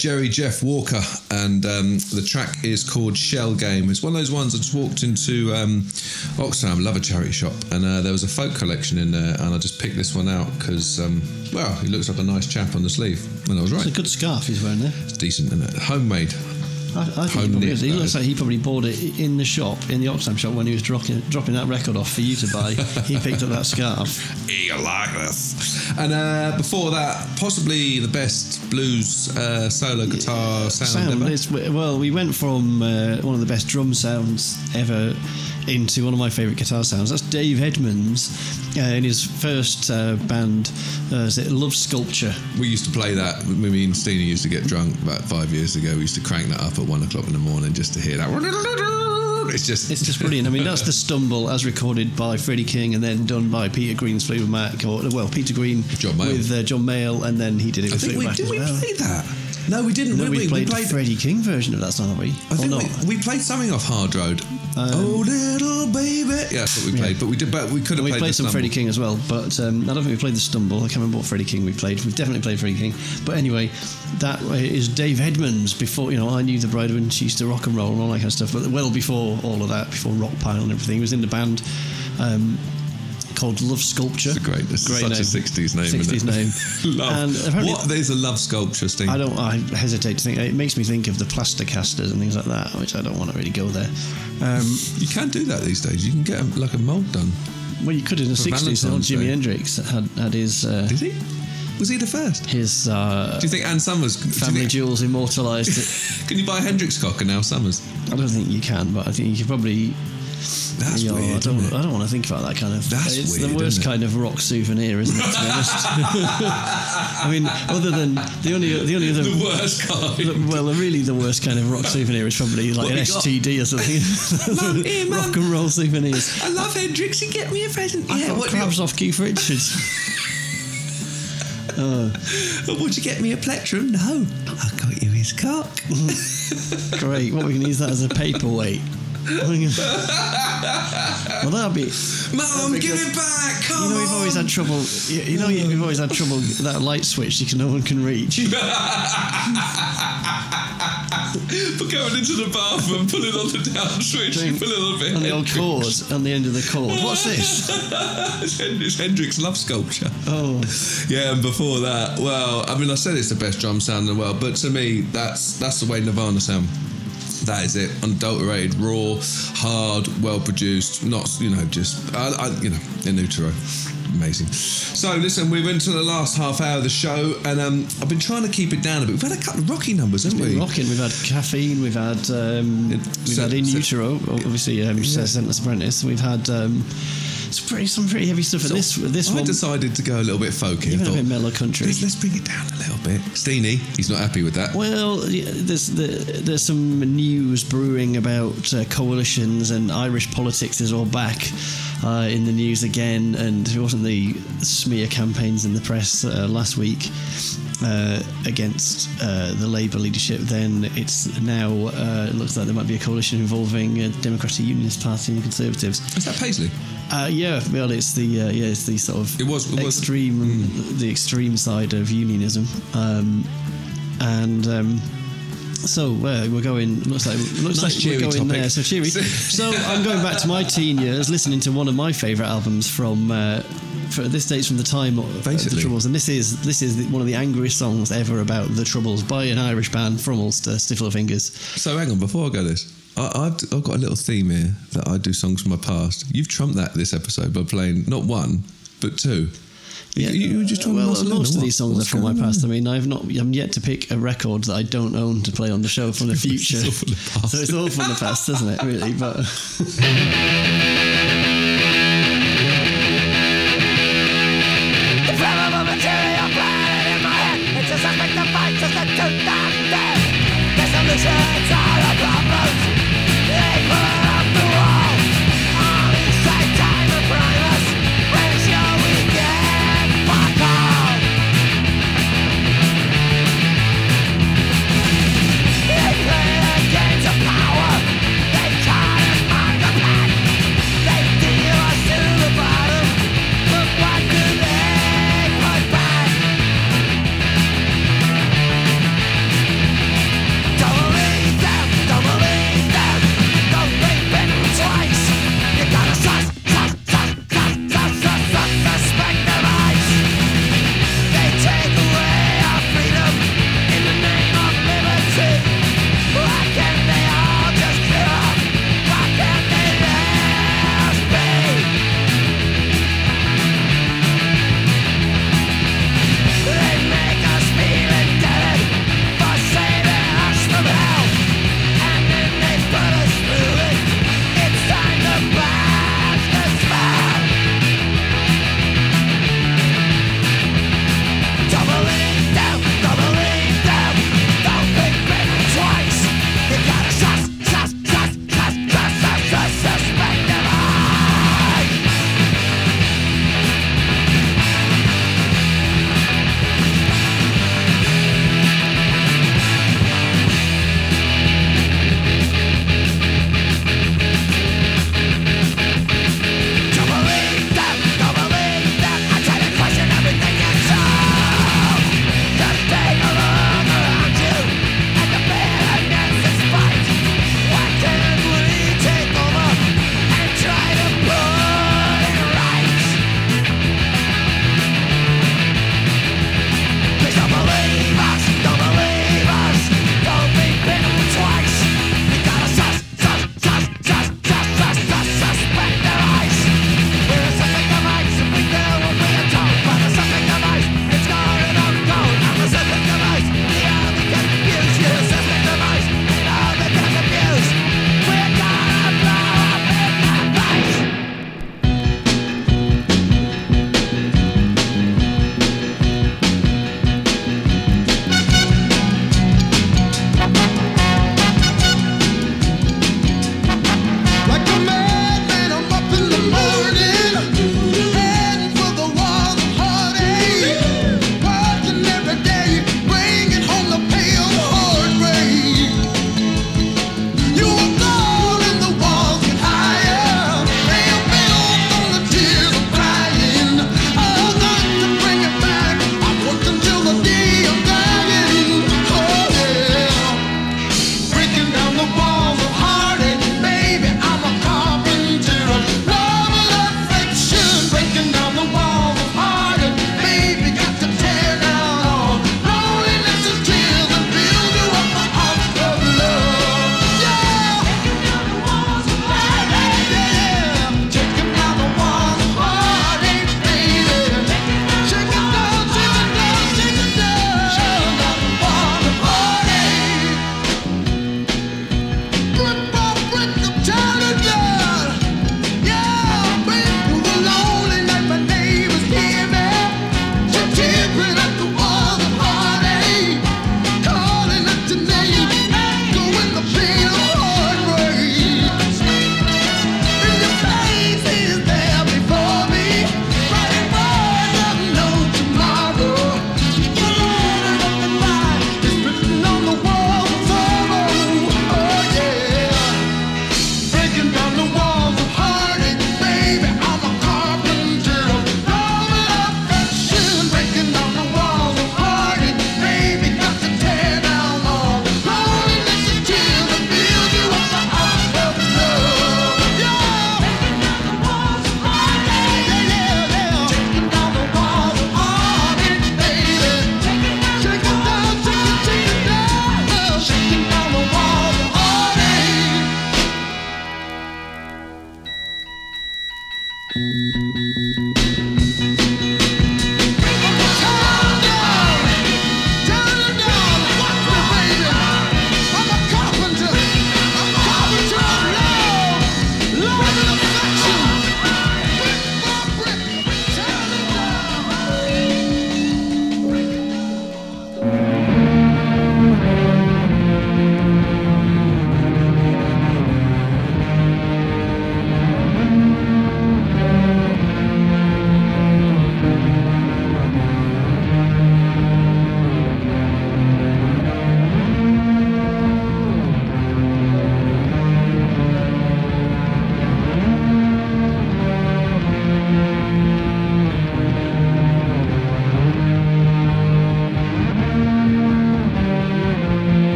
Jerry Jeff Walker, and um, the track is called Shell Game. It's one of those ones I just walked into um, Oxfam, love a charity shop, and uh, there was a folk collection in there, and I just picked this one out because, um, well, he looks like a nice chap on the sleeve, and I was right. It's a good scarf he's wearing there. It's decent, isn't it? Homemade. I, I think he, probably knit, he looks like he probably bought it in the shop, in the Oxfam shop, when he was dropping, dropping that record off for you to buy. he picked up that scarf. You like this? And uh, before that, possibly the best blues uh, solo guitar sound, Sound. It's, well, we went from uh, one of the best drum sounds ever into one of my favourite guitar sounds. That's Dave Edmunds uh, in his first uh, band, uh, is it Love Sculpture? We used to play that. Me and Steeny used to get drunk about five years ago. We used to crank that up at one o'clock in the morning just to hear that. It's just. It's just brilliant. I mean, that's the stumble as recorded by Freddie King and then done by Peter Green's Fleetwood Mac, or well, Peter Green John with uh, John Mayall, and then he did it I with think Fleetwood we Mac did. as We well. play that. No, we didn't. No, we, we, played we the Freddie King version of that song, have we? I or think not? we, we played something off Hard Road. Oh, little baby. Yeah, that's what we played. But we did. But we could have we played, played some Freddie King as well, but um, I don't think we played the Stumble. I can't remember what Freddie King we played. We've definitely played Freddie King. But anyway, that is Dave Edmunds. Before you know, I knew the bride when she used to rock and roll and all that kind of stuff. But well before all of that, before Rockpile and everything, he was in the band. Um, called Love Sculpture. It's a great, it's Great such name. a 60s name. 60s isn't name. it? love. And apparently- what? There's a love sculpture, Steve. I don't. I hesitate to think. It makes me think of the plaster casters and things like that, which I don't want to really go there. Um, You can do that these days. You can get a, like a mould done. well, you could in the For sixties. Valentine's Jimi Hendrix had had his uh, Did he? Was he the first? his uh, Do you think Ann Summers? family think- jewels immortalised. It. can you buy Hendrix cock and Ann Summers? I don't think you can, but I think you could probably. That's Yeah, weird. I don't. I don't want to think about that kind of. That's it's weird, the worst it? kind of rock souvenir, isn't it? To be honest. I mean, other than the only the only other. The worst kind. the- well, really, the worst kind of rock souvenir is probably like What an got? STD or something. Here, rock and roll souvenirs. I love Hendrix. He get me a present. I Yeah, got what, crabs off Keith Richards. Oh. would you get me a plectrum? No, I got you his cock. Mm-hmm. Great. What we can use that as a paperweight. well, that'll be. Mum, give it back. Come You know, we've always had trouble. You, you know, we've always had trouble that light switch you can, no one can reach. For going into the bathroom, pulling on the down switch, pull a little bit. on the old cord, on the end of the cord. What's this? it's Hendrix love sculpture. Oh, Yeah, and before that, well, I mean, I said it's the best drum sound in the world, but to me, that's that's the way Nirvana sound. That is it, unadulterated, raw, hard, well produced. Not you know just I, I you know in utero, amazing. So listen, we went to the last half hour of the show, and um, I've been trying to keep it down a bit. We've had a couple of rocky numbers, haven't we? rocking. We've had caffeine. We've had um, we've so- had in so- utero. Obviously, um, Scentless Apprentice. We've had um, some pretty some pretty heavy stuff. And this this I one decided to go a little bit folky. I even a thought, bit mellow country. let's, let's bring it down a little bit. Steeny, he's not happy with that. Well, there's the, there's some news brewing about uh, coalitions and Irish politics is all back uh, in the news again. And it wasn't the smear campaigns in the press uh, last week uh, against uh, the Labour leadership. Then it's now uh, it looks like there might be a coalition involving uh, Democratic Unionist Party and the Conservatives. Is that Paisley? Uh, yeah, well, it's the uh, yeah, it's the sort of It was- it was- extreme, the extreme side of unionism, um, and um, so uh, we're going. Looks like looks Nice like we're going topic. there. So cheery. so I'm going back to my teen years, listening to one of my favourite albums from. Uh, for this dates from the time of the Troubles, and this is this is the, one of the angriest songs ever about the Troubles by an Irish band from Ulster, Stiff Little Fingers. So hang on, before I go this, I, I've, I've got a little theme here that I do songs from my past. You've trumped that this episode by playing not one, but two. You, you were just well, in, most of these songs What's are from my going on? past. I mean, I've not, I'm yet to pick a record that I don't own to play on the show from the future. all from the past. So it's all from the past, isn't it? Really, but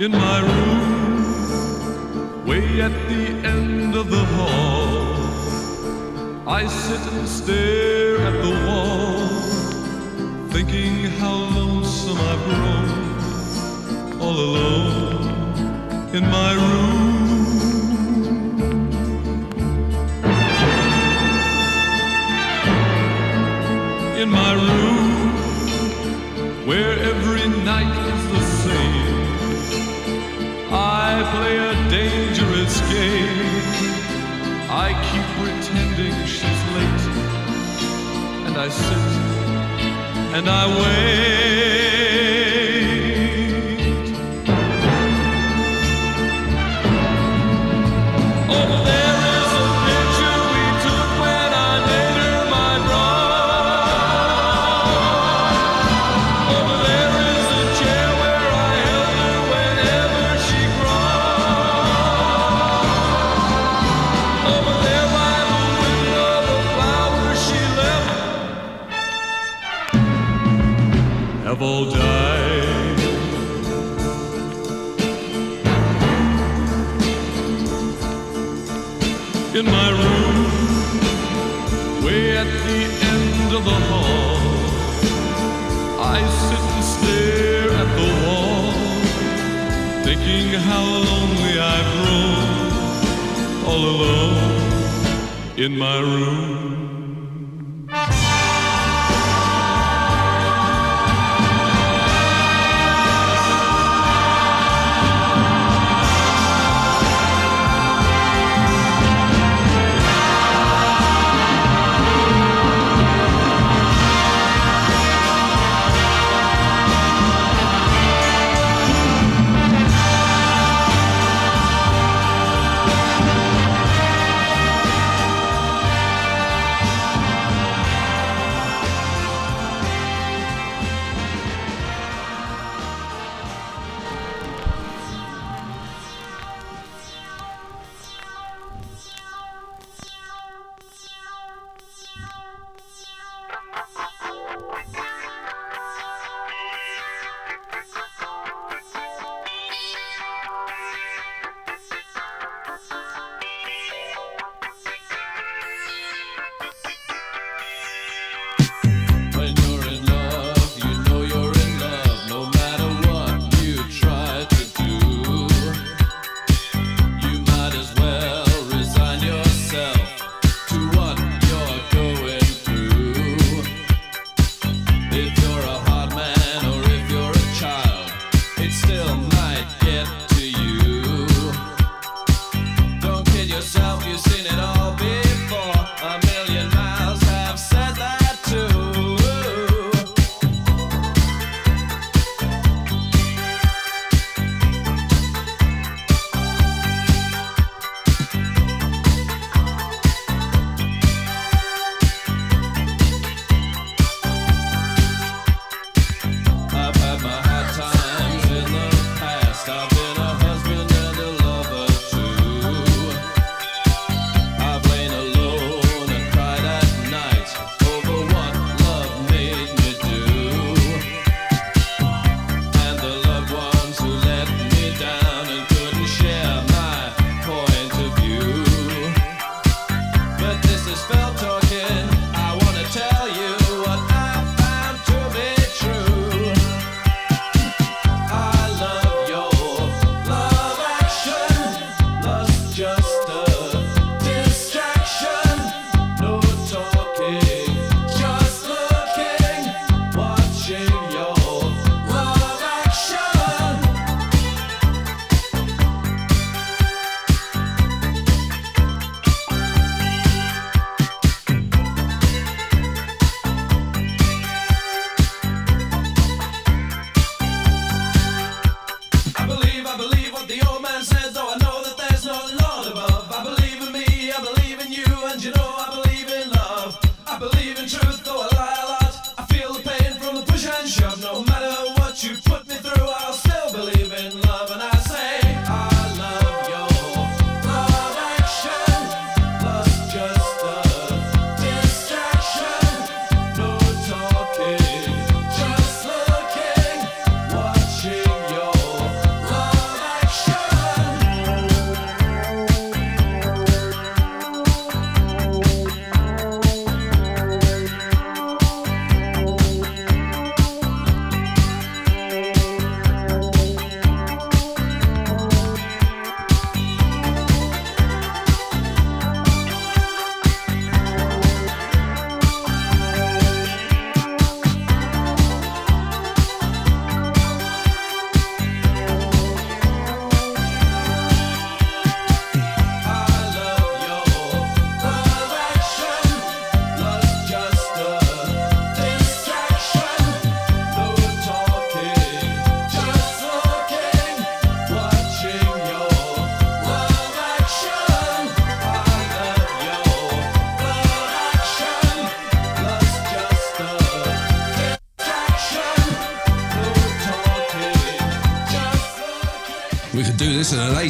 in my room, way at the end of the hall. I sit and stare at the wall, thinking how lonesome I've grown, all alone in my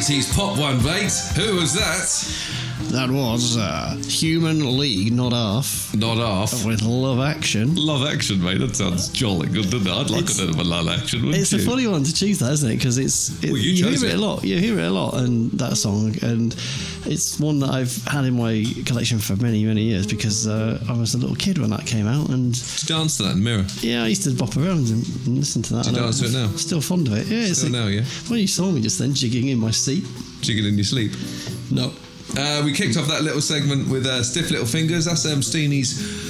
80s pop one, mate. Who was that? That was uh, Human League, not off. Not off. with Love Action. Love action, mate. That sounds jolly good, doesn't it? I'd like It's- a bit of a love action, wouldn't It's you? a funny one to choose, that isn't it? Because it's it, Well, you you, hear it. it. a lot. You hear it a lot, and that song, and it's one that I've had in my collection for many, many years because uh, I was a little kid when that came out, and Did you dance to that in the mirror? yeah, I used to bop around and, and listen to that. Do you and dance to it now? Still fond of it. Yeah, it's Still like- now, yeah? When you saw me just then jigging in my seat, Jigging in your sleep. no, Uh, we kicked off that little segment with uh, Stiff Little Fingers. That's um, Steeny's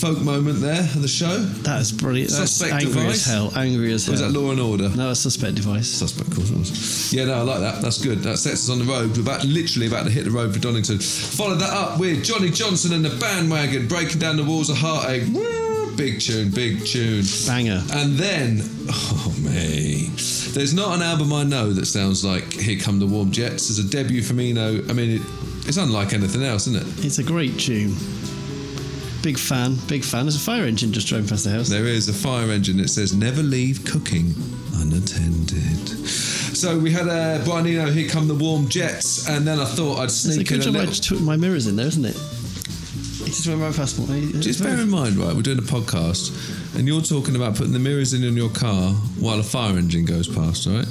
folk moment there of the show. that is brilliant. That's Suspect angry device? as hell. Angry as hell. was that Law and Order? no, it's suspect device. Suspect, was. Yeah, no, I like that. That's good. That sets us on the road. We're about literally about to hit the road for Donington. Follow that up with Johnny Johnson and the bandwagon breaking down the walls of heartache. Woo! Big tune, big tune. Banger. And then, oh me, there's not an album I know that sounds like "Here Come the Warm Jets." There's a debut from Eno. I mean, it, it's unlike anything else, isn't it? It's a great tune. Big fan, big fan. There's a fire engine just driving past the house. There is a fire engine that says "Never leave cooking unattended." So we had uh, Brian Eno, "Here Come the Warm Jets," and then I thought I'd It's a sneak in good a job I little. just took my mirrors in there, isn't it? It just went right past me. Just bear in mind, right? We're doing a podcast, and you're talking about putting the mirrors in on your car while a fire engine goes past, right?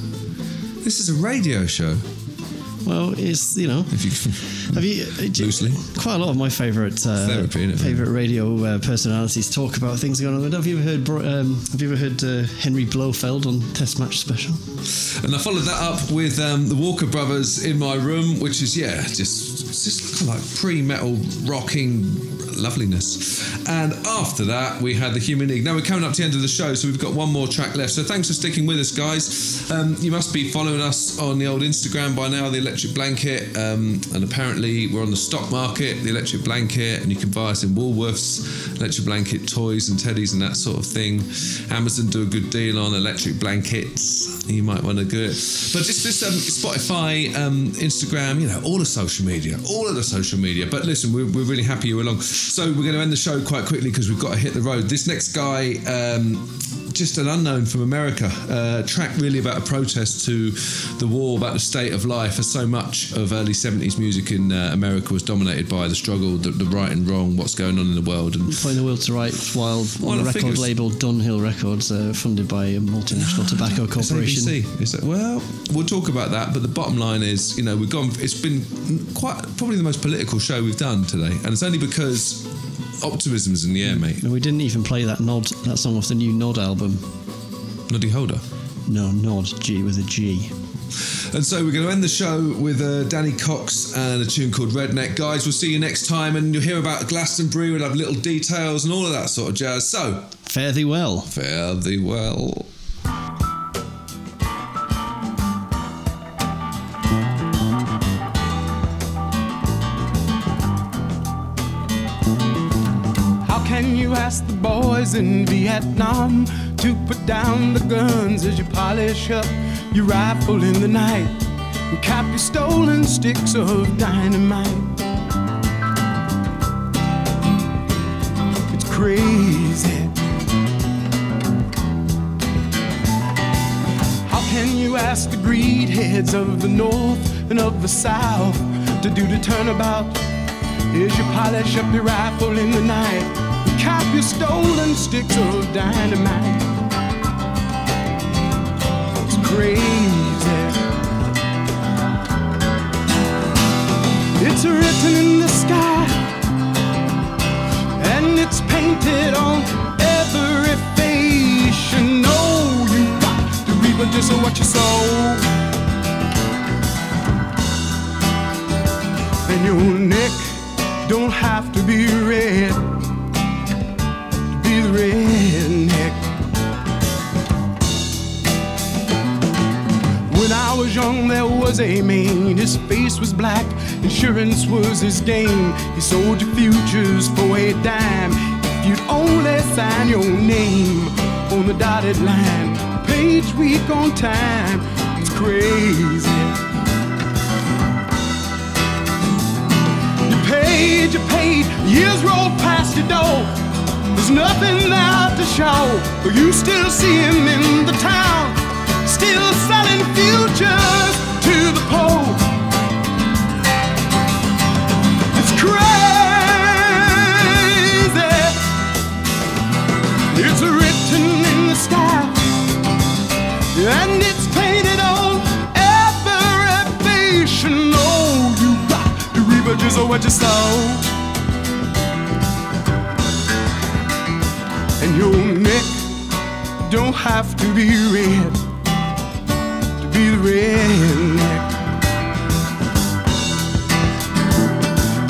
This is a radio show. Well, it's you know. If you Have you uh, Loosely. Quite a lot of my favourite uh, Therapy, favorite radio uh, personalities talk about things going on. Have you ever heard? Um, have you ever heard uh, Henry Blofeld on Test Match Special? And I followed that up with um, the Walker Brothers in my room, which is yeah, just just kind of like pre-metal rocking loveliness. And after that, we had the Human League. Now we're coming up to the end of the show, so we've got one more track left. So thanks for sticking with us, guys. Um, you must be following us on the old Instagram by now, the Electric Blanket, um, and apparently we're on the stock market, the Electric Blanket, and you can buy us in Woolworths, Electric Blanket toys and teddies and that sort of thing. Amazon do a good deal on electric blankets. You might want to go it. But just this um, Spotify, um, Instagram, you know, all the social media, all of the social media. But listen, we're, we're really happy you're along. So we're going to end the show quite quickly because we've got to hit the road. This next guy, um, just an unknown from America, uh, track really about a protest to the war, about the state of life. As so much of early 70s music in uh, America was dominated by the struggle, the, the right and wrong, what's going on in the world. And Playing the world to rights while Well, on a record it's- label Dunhill Records, uh, funded by a multinational tobacco It's corporation. ABC. Is that, well, we'll talk about that. But the bottom line is, you know, we've gone. It's been quite probably the most political show we've done today, and it's only because optimism's in the air, mate. And we didn't even play that Gnod, that song off the new Gnod album. Noddy Holder. No, Gnod, G with a G. And so we're going to end the show with uh, Danny Cox and a tune called Redneck. Guys, we'll see you next time, and you'll hear about Glastonbury. We'll have little details and all of that sort of jazz. So, Fare thee well. fare thee well. Ask the boys in Vietnam to put down the guns as you polish up your rifle in the night and cap your stolen sticks of dynamite? It's crazy. How can you ask the greed heads of the North and of the South to do the turnabout? As you polish up your rifle in the night cap your stolen sticks of dynamite. It's crazy. It's written in the sky and it's painted on every face. You know you got to reap just what you sow. And your neck don't have to be red redneck. When I was young, there was a man. His face was black, insurance was his game. He sold your futures for a dime. If you'd only sign your name on the dotted line, page week on time. It's crazy. You paid, you paid, years rolled past your door. There's nothing left to show, but you still see him in the town, still selling futures to the pole. It's crazy. It's written in the sky, and it's painted on every patient. Oh, you got the river of what you sow. Don't have to be red to be the redneck.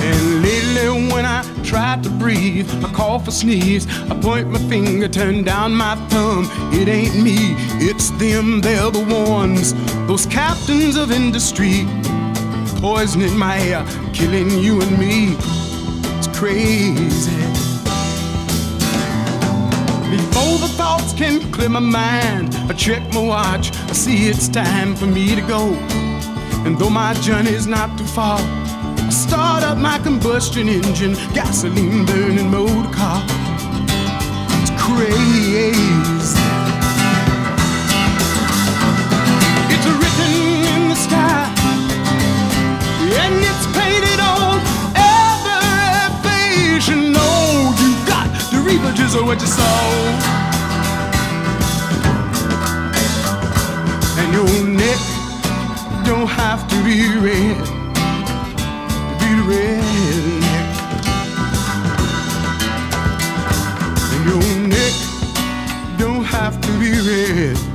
And lately when I try to breathe, I cough or sneeze, I point my finger, turn down my thumb. It ain't me, it's them, they're the ones. Those captains of industry, poisoning my air, killing you and me. It's crazy. Before the thoughts can clear my mind, I check my watch, I see it's time for me to go. And though my journey's not too far, I start up my combustion engine, gasoline burning motor car. It's crazy. It's written reproduce what you saw, And your neck don't have to be red, to be redneck. And your neck don't have to be red.